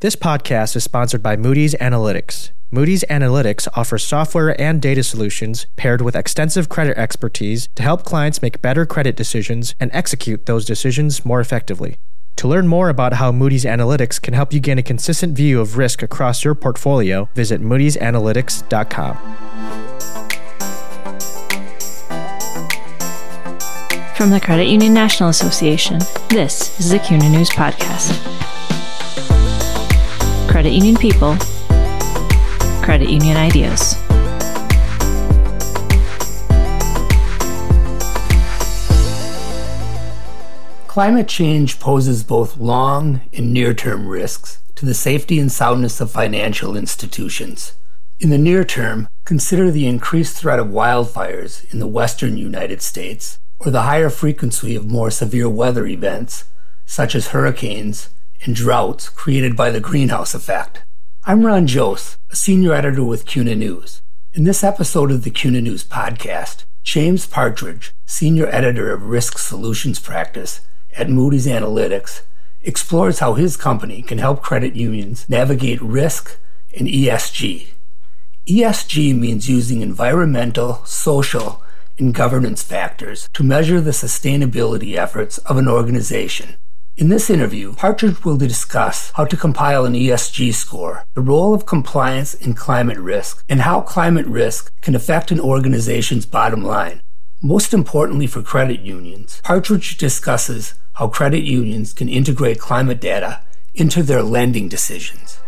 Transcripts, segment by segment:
This podcast is sponsored by Moody's Analytics. Moody's Analytics offers software and data solutions paired with extensive credit expertise to help clients make better credit decisions and execute those decisions more effectively. To learn more about how Moody's Analytics can help you gain a consistent view of risk across your portfolio, visit moody'sanalytics.com. From the Credit Union National Association, this is the CUNA News Podcast credit union people, credit union ideas. Climate change poses both long and near term risks to the safety and soundness of financial institutions. In the near term, consider the increased threat of wildfires in the western United States or the higher frequency of more severe weather events, such as hurricanes and droughts created by the greenhouse effect. I'm Ron Jost, a senior editor with CUNA News. In this episode of the CUNA News podcast, James Partridge, senior editor of Risk Solutions Practice at Moody's Analytics, explores how his company can help credit unions navigate risk and ESG. ESG means using environmental, social, and governance factors to measure the sustainability efforts of an organization. In this interview, Partridge will discuss how to compile an ESG score, the role of compliance in climate risk, and how climate risk can affect an organization's bottom line. Most importantly for credit unions, Partridge discusses how credit unions can integrate climate data into their lending decisions.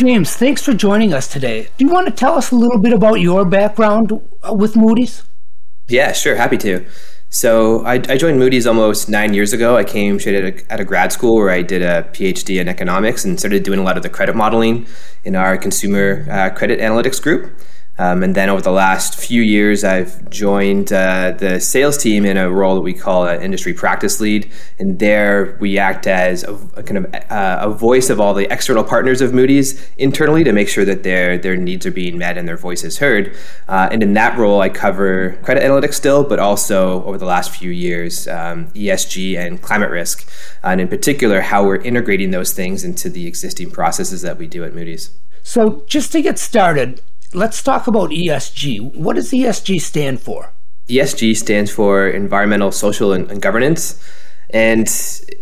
James, thanks for joining us today. Do you want to tell us a little bit about your background uh, with Moody's? Yeah, sure. Happy to. So I, I joined Moody's almost nine years ago. I came straight at a, at a, grad school where I did a PhD in economics and started doing a lot of the credit modeling in our consumer uh, credit analytics group. Um, and then over the last few years, I've joined uh, the sales team in a role that we call an industry practice lead. And there we act as a, a kind of uh, a voice of all the external partners of Moody's internally to make sure that their their needs are being met and their voices heard. Uh, and in that role, I cover credit analytics still, but also over the last few years, um, ESG and climate risk, and in particular, how we're integrating those things into the existing processes that we do at Moody's. So, just to get started, let's talk about ESG. What does ESG stand for? ESG stands for environmental, social, and, and governance. And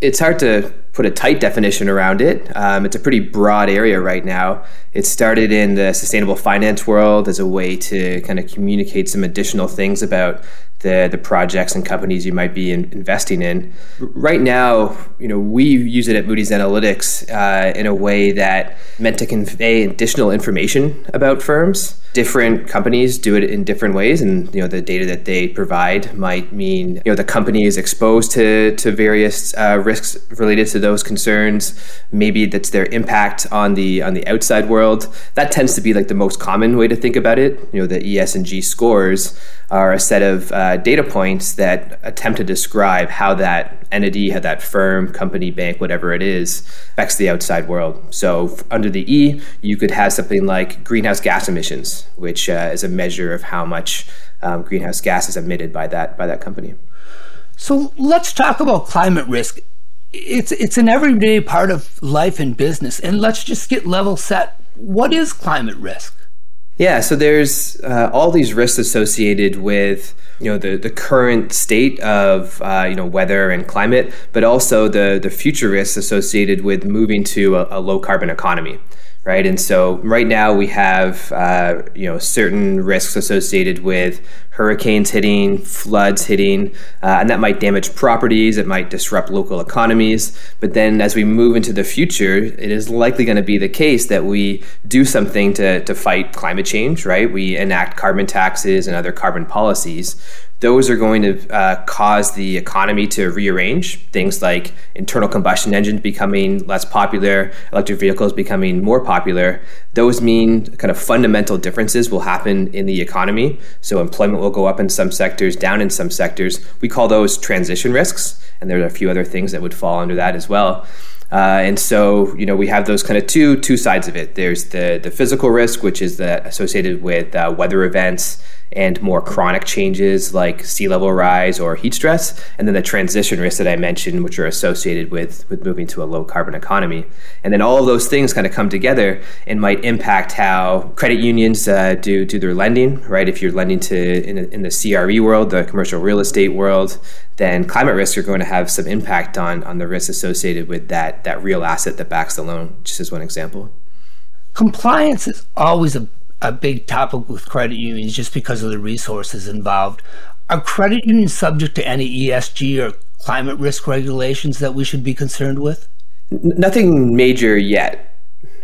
it's hard to put a tight definition around it. Um, it's a pretty broad area right now. It started in the sustainable finance world as a way to kind of communicate some additional things about the the projects and companies you might be in, investing in. Right now, you know, we use it at Moody's Analytics uh, in a way that meant to convey additional information about firms. Different companies do it in different ways, and you know, the data that they provide might mean you know the company is exposed to to various uh, risks related to those concerns. Maybe that's their impact on the on the outside world. That tends to be like the most common way to think about it. You know, the ES and G scores are a set of uh, data points that attempt to describe how that entity, how that firm, company, bank, whatever it is, affects the outside world. So under the E, you could have something like greenhouse gas emissions, which uh, is a measure of how much um, greenhouse gas is emitted by that by that company. So let's talk about climate risk. It's it's an everyday part of life and business, and let's just get level set. What is climate risk? Yeah, so there's uh, all these risks associated with you know the, the current state of uh, you know weather and climate, but also the the future risks associated with moving to a, a low carbon economy right? And so right now we have uh, you know certain risks associated with hurricanes hitting, floods hitting, uh, and that might damage properties. It might disrupt local economies. But then as we move into the future, it is likely going to be the case that we do something to to fight climate change, right? We enact carbon taxes and other carbon policies those are going to uh, cause the economy to rearrange. Things like internal combustion engines becoming less popular, electric vehicles becoming more popular. Those mean kind of fundamental differences will happen in the economy. So employment will go up in some sectors, down in some sectors. We call those transition risks, and there are a few other things that would fall under that as well. Uh, and so, you know, we have those kind of two two sides of it. There's the the physical risk, which is the associated with uh, weather events and more chronic changes like sea level rise or heat stress, and then the transition risks that I mentioned, which are associated with, with moving to a low carbon economy. And then all of those things kind of come together and might impact how credit unions uh, do, do their lending, right? If you're lending to in, in the CRE world, the commercial real estate world, then climate risks are going to have some impact on, on the risks associated with that, that real asset that backs the loan, just as one example. Compliance is always a a big topic with credit unions just because of the resources involved. Are credit unions subject to any ESG or climate risk regulations that we should be concerned with? Nothing major yet,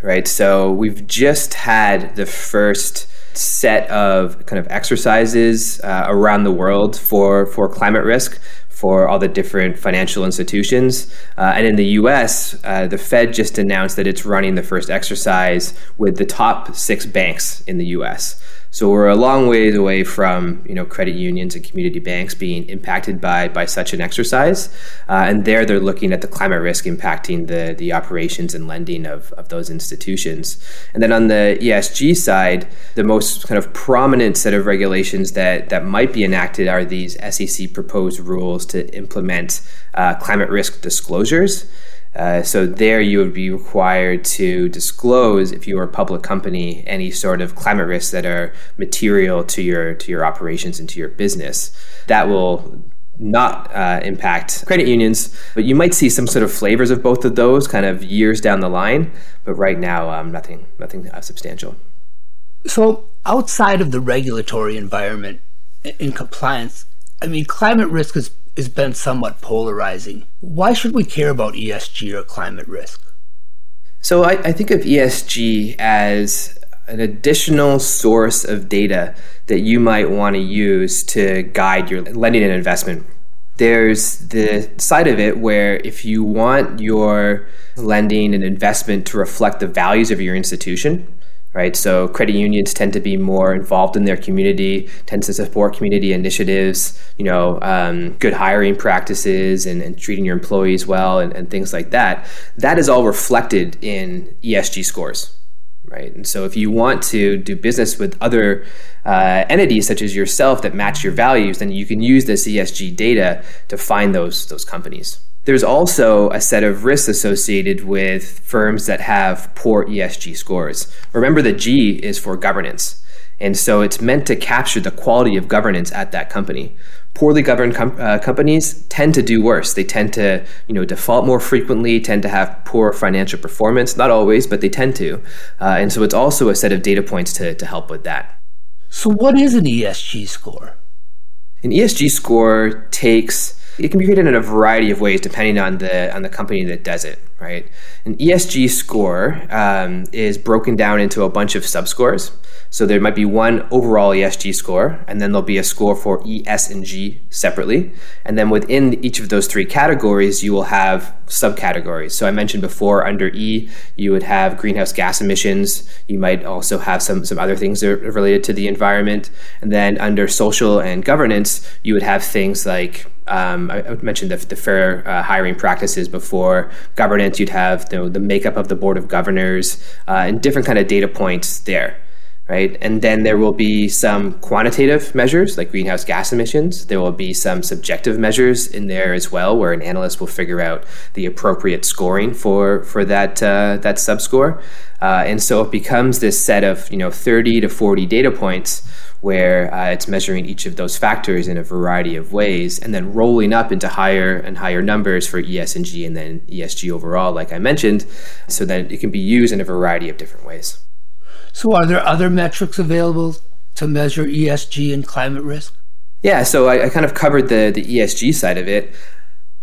right? So we've just had the first set of kind of exercises uh, around the world for for climate risk for all the different financial institutions. Uh, and in the US, uh, the Fed just announced that it's running the first exercise with the top six banks in the US. So we're a long ways away from you know credit unions and community banks being impacted by by such an exercise, uh, and there they're looking at the climate risk impacting the the operations and lending of, of those institutions. And then on the ESG side, the most kind of prominent set of regulations that that might be enacted are these SEC proposed rules to implement uh, climate risk disclosures. Uh, so there you would be required to disclose if you are a public company any sort of climate risks that are material to your to your operations and to your business. That will not uh, impact credit unions, but you might see some sort of flavors of both of those kind of years down the line. But right now, um, nothing nothing uh, substantial. So outside of the regulatory environment in compliance, I mean, climate risk is has been somewhat polarizing. Why should we care about ESG or climate risk? So I, I think of ESG as an additional source of data that you might want to use to guide your lending and investment. There's the side of it where if you want your lending and investment to reflect the values of your institution, right? So credit unions tend to be more involved in their community, tends to support community initiatives, you know, um, good hiring practices and, and, treating your employees well and, and things like that. That is all reflected in ESG scores. Right. And so if you want to do business with other uh, entities such as yourself that match your values, then you can use this ESG data to find those those companies. There's also a set of risks associated with firms that have poor ESG scores. Remember, the G is for governance. And so it's meant to capture the quality of governance at that company. Poorly governed com- uh, companies tend to do worse. They tend to, you know, default more frequently, tend to have poor financial performance. Not always, but they tend to. Uh, and so it's also a set of data points to, to help with that. So, what is an ESG score? An ESG score takes it can be created in a variety of ways depending on the on the company that does it, right? An ESG score um, is broken down into a bunch of subscores. So there might be one overall ESG score, and then there'll be a score for E, S, and G separately. And then within each of those three categories, you will have subcategories. So I mentioned before under E, you would have greenhouse gas emissions. You might also have some, some other things that are related to the environment. And then under social and governance, you would have things like um, I, I, mentioned the, the fair uh, hiring practices before governance. You'd have you know, the makeup of the board of governors uh, and different kind of data points there right? And then there will be some quantitative measures like greenhouse gas emissions. There will be some subjective measures in there as well, where an analyst will figure out the appropriate scoring for for that uh, that subscore. Uh, and so it becomes this set of you know 30 to 40 data points where uh, it's measuring each of those factors in a variety of ways and then rolling up into higher and higher numbers for ESG and then ESG overall, like I mentioned, so that it can be used in a variety of different ways. So, are there other metrics available to measure ESG and climate risk? Yeah, so I, I kind of covered the, the ESG side of it.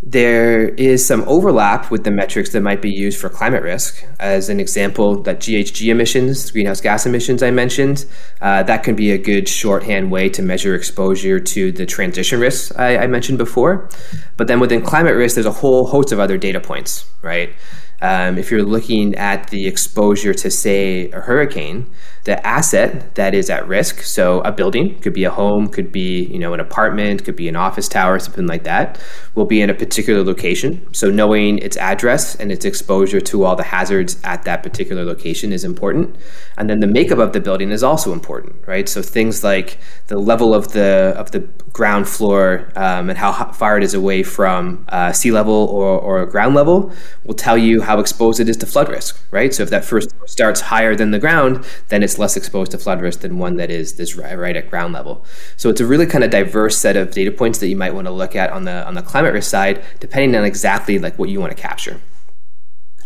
There is some overlap with the metrics that might be used for climate risk. As an example, that GHG emissions, greenhouse gas emissions I mentioned, uh, that can be a good shorthand way to measure exposure to the transition risks I, I mentioned before. But then within climate risk, there's a whole host of other data points, right? Um, if you're looking at the exposure to, say, a hurricane, the asset that is at risk, so a building, could be a home, could be you know an apartment, could be an office tower, something like that, will be in a particular location. So knowing its address and its exposure to all the hazards at that particular location is important. And then the makeup of the building is also important, right? So things like the level of the of the ground floor um, and how far it is away from uh, sea level or, or ground level will tell you how exposed it is to flood risk, right? So if that first starts higher than the ground, then it's less exposed to flood risk than one that is this right, right at ground level. So it's a really kind of diverse set of data points that you might want to look at on the on the climate risk side, depending on exactly like what you want to capture.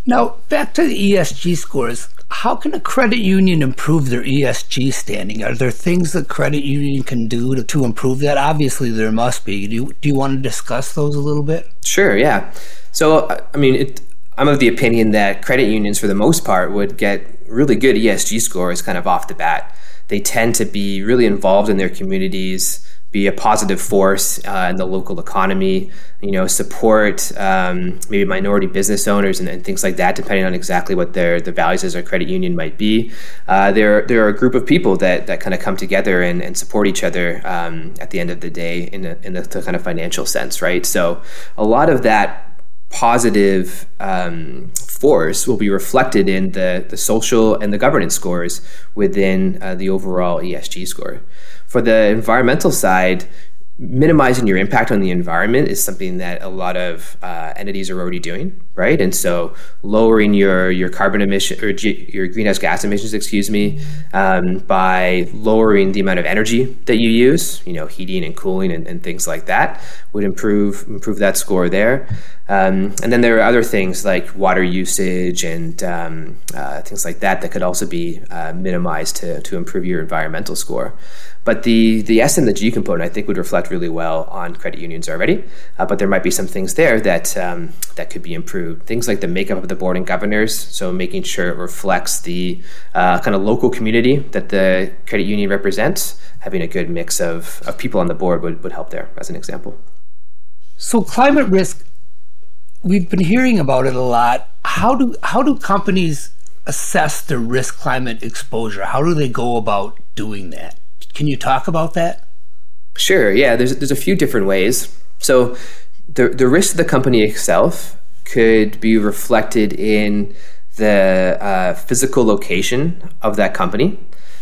Now, back to the ESG scores. How can a credit union improve their ESG standing? Are there things that credit union can do to, to improve that? Obviously, there must be. Do you, do you want to discuss those a little bit? Sure, yeah. So, I mean, it, I'm of the opinion that credit unions, for the most part, would get really good ESG scores kind of off the bat. They tend to be really involved in their communities, be a positive force uh, in the local economy, you know, support um, maybe minority business owners and, and, things like that, depending on exactly what their the values as a credit union might be. Uh, they're, they're a group of people that, that kind of come together and, and support each other um, at the end of the day in, a, in the, kind of financial sense, right? So a lot of that positive um, force will be reflected in the, the social and the governance scores within uh, the overall ESG score. For the environmental side, minimizing your impact on the environment is something that a lot of uh, entities are already doing, right? And so lowering your your carbon emission or G- your greenhouse gas emissions, excuse me, um, by lowering the amount of energy that you use, you know, heating and cooling and, and things like that, would improve improve that score there. Um, and then there are other things like water usage and um, uh, things like that that could also be uh, minimized to, to improve your environmental score. But the, the S and the G component, I think, would reflect really well on credit unions already. Uh, but there might be some things there that um, that could be improved. Things like the makeup of the board and governors, so making sure it reflects the uh, kind of local community that the credit union represents. Having a good mix of, of people on the board would, would help there, as an example. So climate risk we've been hearing about it a lot. How do how do companies assess their risk climate exposure? How do they go about doing that? Can you talk about that? Sure. Yeah. There's there's a few different ways. So the the risk of the company itself could be reflected in the uh, physical location of that company.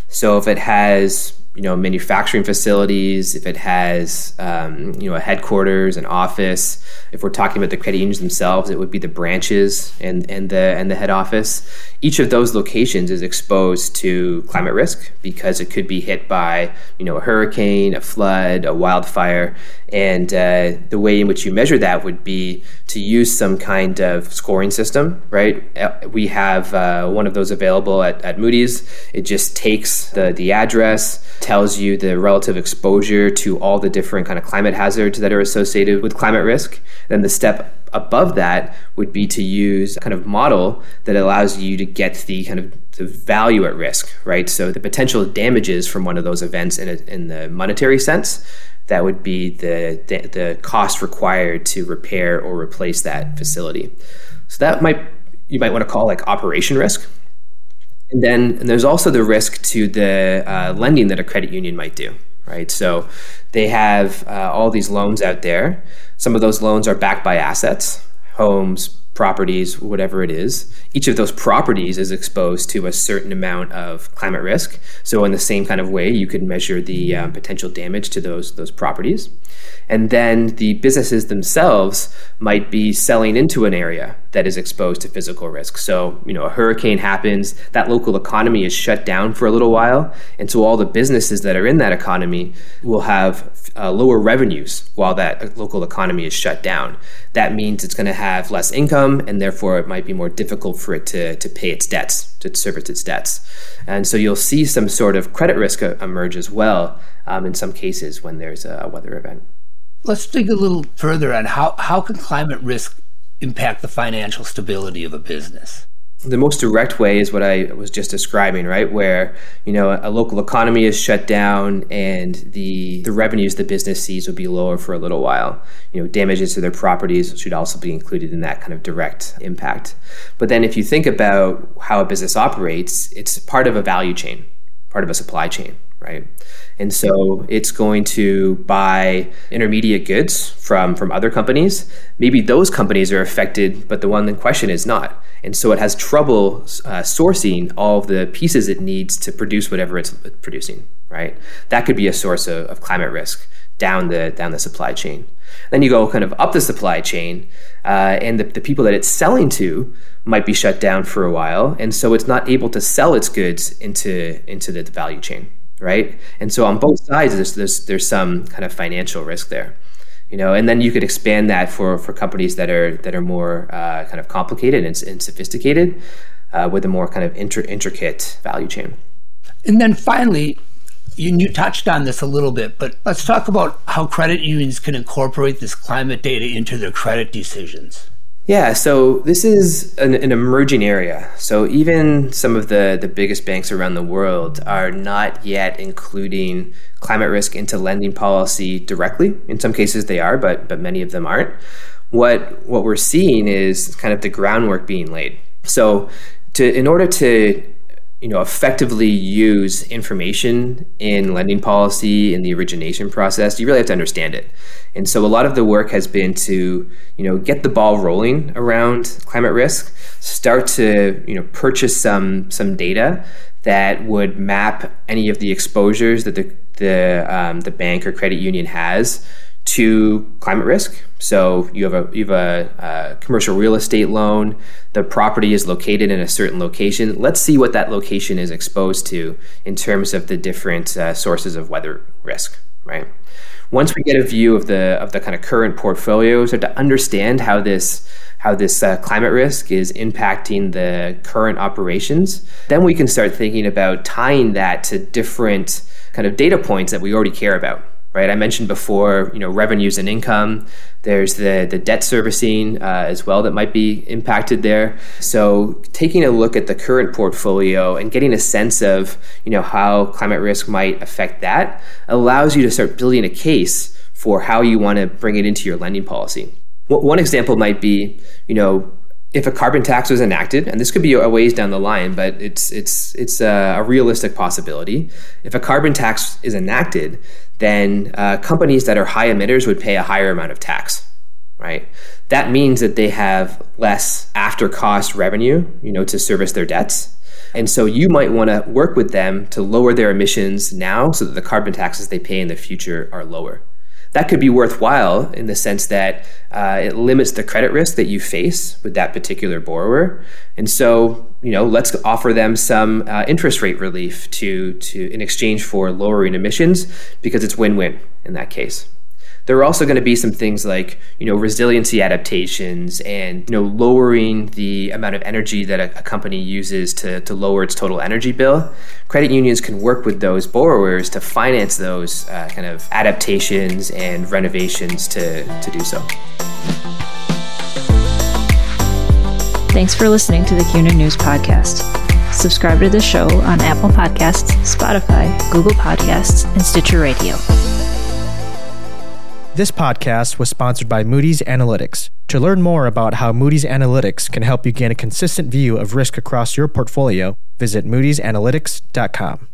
So if it has you know manufacturing facilities, if it has um, you know a headquarters, an office. If we're talking about the credit unions themselves, it would be the branches and and the and the head office. Each of those locations is exposed to climate risk because it could be hit by you know a hurricane, a flood, a wildfire, and uh, the way in which you measure that would be to use some kind of scoring system. Right? Uh, we have uh, one of those available at, at Moody's. It just takes the the address tells you the relative exposure to all the different kind of climate hazards that are associated with climate risk. Then the step above that would be to use a kind of model that allows you to get the kind of the value at risk, right? So the potential damages from one of those events in, a, in the monetary sense, that would be the, the, the cost required to repair or replace that facility. So that might you might want to call like operation risk. And then and there's also the risk to the uh, lending that a credit union might do, right? So they have uh, all these loans out there. Some of those loans are backed by assets, homes, properties, whatever it is. Each of those properties is exposed to a certain amount of climate risk. So, in the same kind of way, you could measure the um, potential damage to those those properties. And then the businesses themselves might be selling into an area that is exposed to physical risk. So, you know, a hurricane happens, that local economy is shut down for a little while, and so all the businesses that are in that economy will have uh, lower revenues while that local economy is shut down. That means it's going to have less income, and therefore it might be more difficult for it to, to pay its debts, to service its debts. And so you'll see some sort of credit risk emerge as well um, in some cases when there's a weather event. Let's dig a little further on how, how can climate risk impact the financial stability of a business? the most direct way is what I was just describing, right? Where you know a local economy is shut down and the the revenues the business sees will be lower for a little while. You know, damages to their properties should also be included in that kind of direct impact. But then, if you think about how a business operates, it's part of a value chain, part of a supply chain, right? And so it's going to buy intermediate goods from from other companies. Maybe those companies are affected, but the one in question is not. And so it has trouble uh, sourcing all of the pieces it needs to produce whatever it's producing. Right? That could be a source of, of climate risk down the down the supply chain. Then you go kind of up the supply chain, uh, and the, the people that it's selling to might be shut down for a while, and so it's not able to sell its goods into into the value chain right? And so on both sides, there's there's, there's some kind of financial risk there, you know. And then you could expand that for for companies that are that are more uh, kind of complicated and, and sophisticated, uh, with a more kind of inter- intricate value chain. And then finally, you, you touched on this a little bit, but let's talk about how credit unions can incorporate this climate data into their credit decisions. Yeah, so this is an, an, emerging area. So even some of the, the biggest banks around the world are not yet including climate risk into lending policy directly. In some cases they are, but but many of them aren't. What what we're seeing is kind of the groundwork being laid. So to in order to you know effectively use information in lending policy in the origination process you really have to understand it. And so a lot of the work has been to you know get the ball rolling around climate risk start to you know purchase some some data that would map any of the exposures that the the um, the bank or credit union has to climate risk. So you have a you have a, a, commercial real estate loan. The property is located in a certain location. Let's see what that location is exposed to in terms of the different uh, sources of weather risk. Right. Once we get a view of the of the kind of current portfolios, or to understand how this how this uh, climate risk is impacting the current operations, then we can start thinking about tying that to different kind of data points that we already care about right? I mentioned before, you know, revenues and income. There's the the debt servicing uh, as well that might be impacted there. So taking a look at the current portfolio and getting a sense of you know how climate risk might affect that allows you to start building a case for how you want to bring it into your lending policy. One example might be, you know, if a carbon tax was enacted, and this could be a ways down the line, but it's it's it's a, a realistic possibility. If a carbon tax is enacted, then uh, companies that are high emitters would pay a higher amount of tax, right? That means that they have less after cost revenue, you know, to service their debts. And so you might want to work with them to lower their emissions now so that the carbon taxes they pay in the future are lower that could be worthwhile in the sense that uh, it limits the credit risk that you face with that particular borrower. And so, you know, let's offer them some uh, interest rate relief to to in exchange for lowering emissions because it's win-win in that case there are also going to be some things like you know resiliency adaptations and you know lowering the amount of energy that a, a, company uses to, to lower its total energy bill. Credit unions can work with those borrowers to finance those uh, kind of adaptations and renovations to, to do so. Thanks for listening to the CUNA news podcast. Subscribe to the show on apple podcasts spotify google podcasts and stitcher radio this podcast was sponsored by Moody's Analytics. To learn more about how Moody's Analytics can help you gain a consistent view of risk across your portfolio, visit moody'sanalytics.com.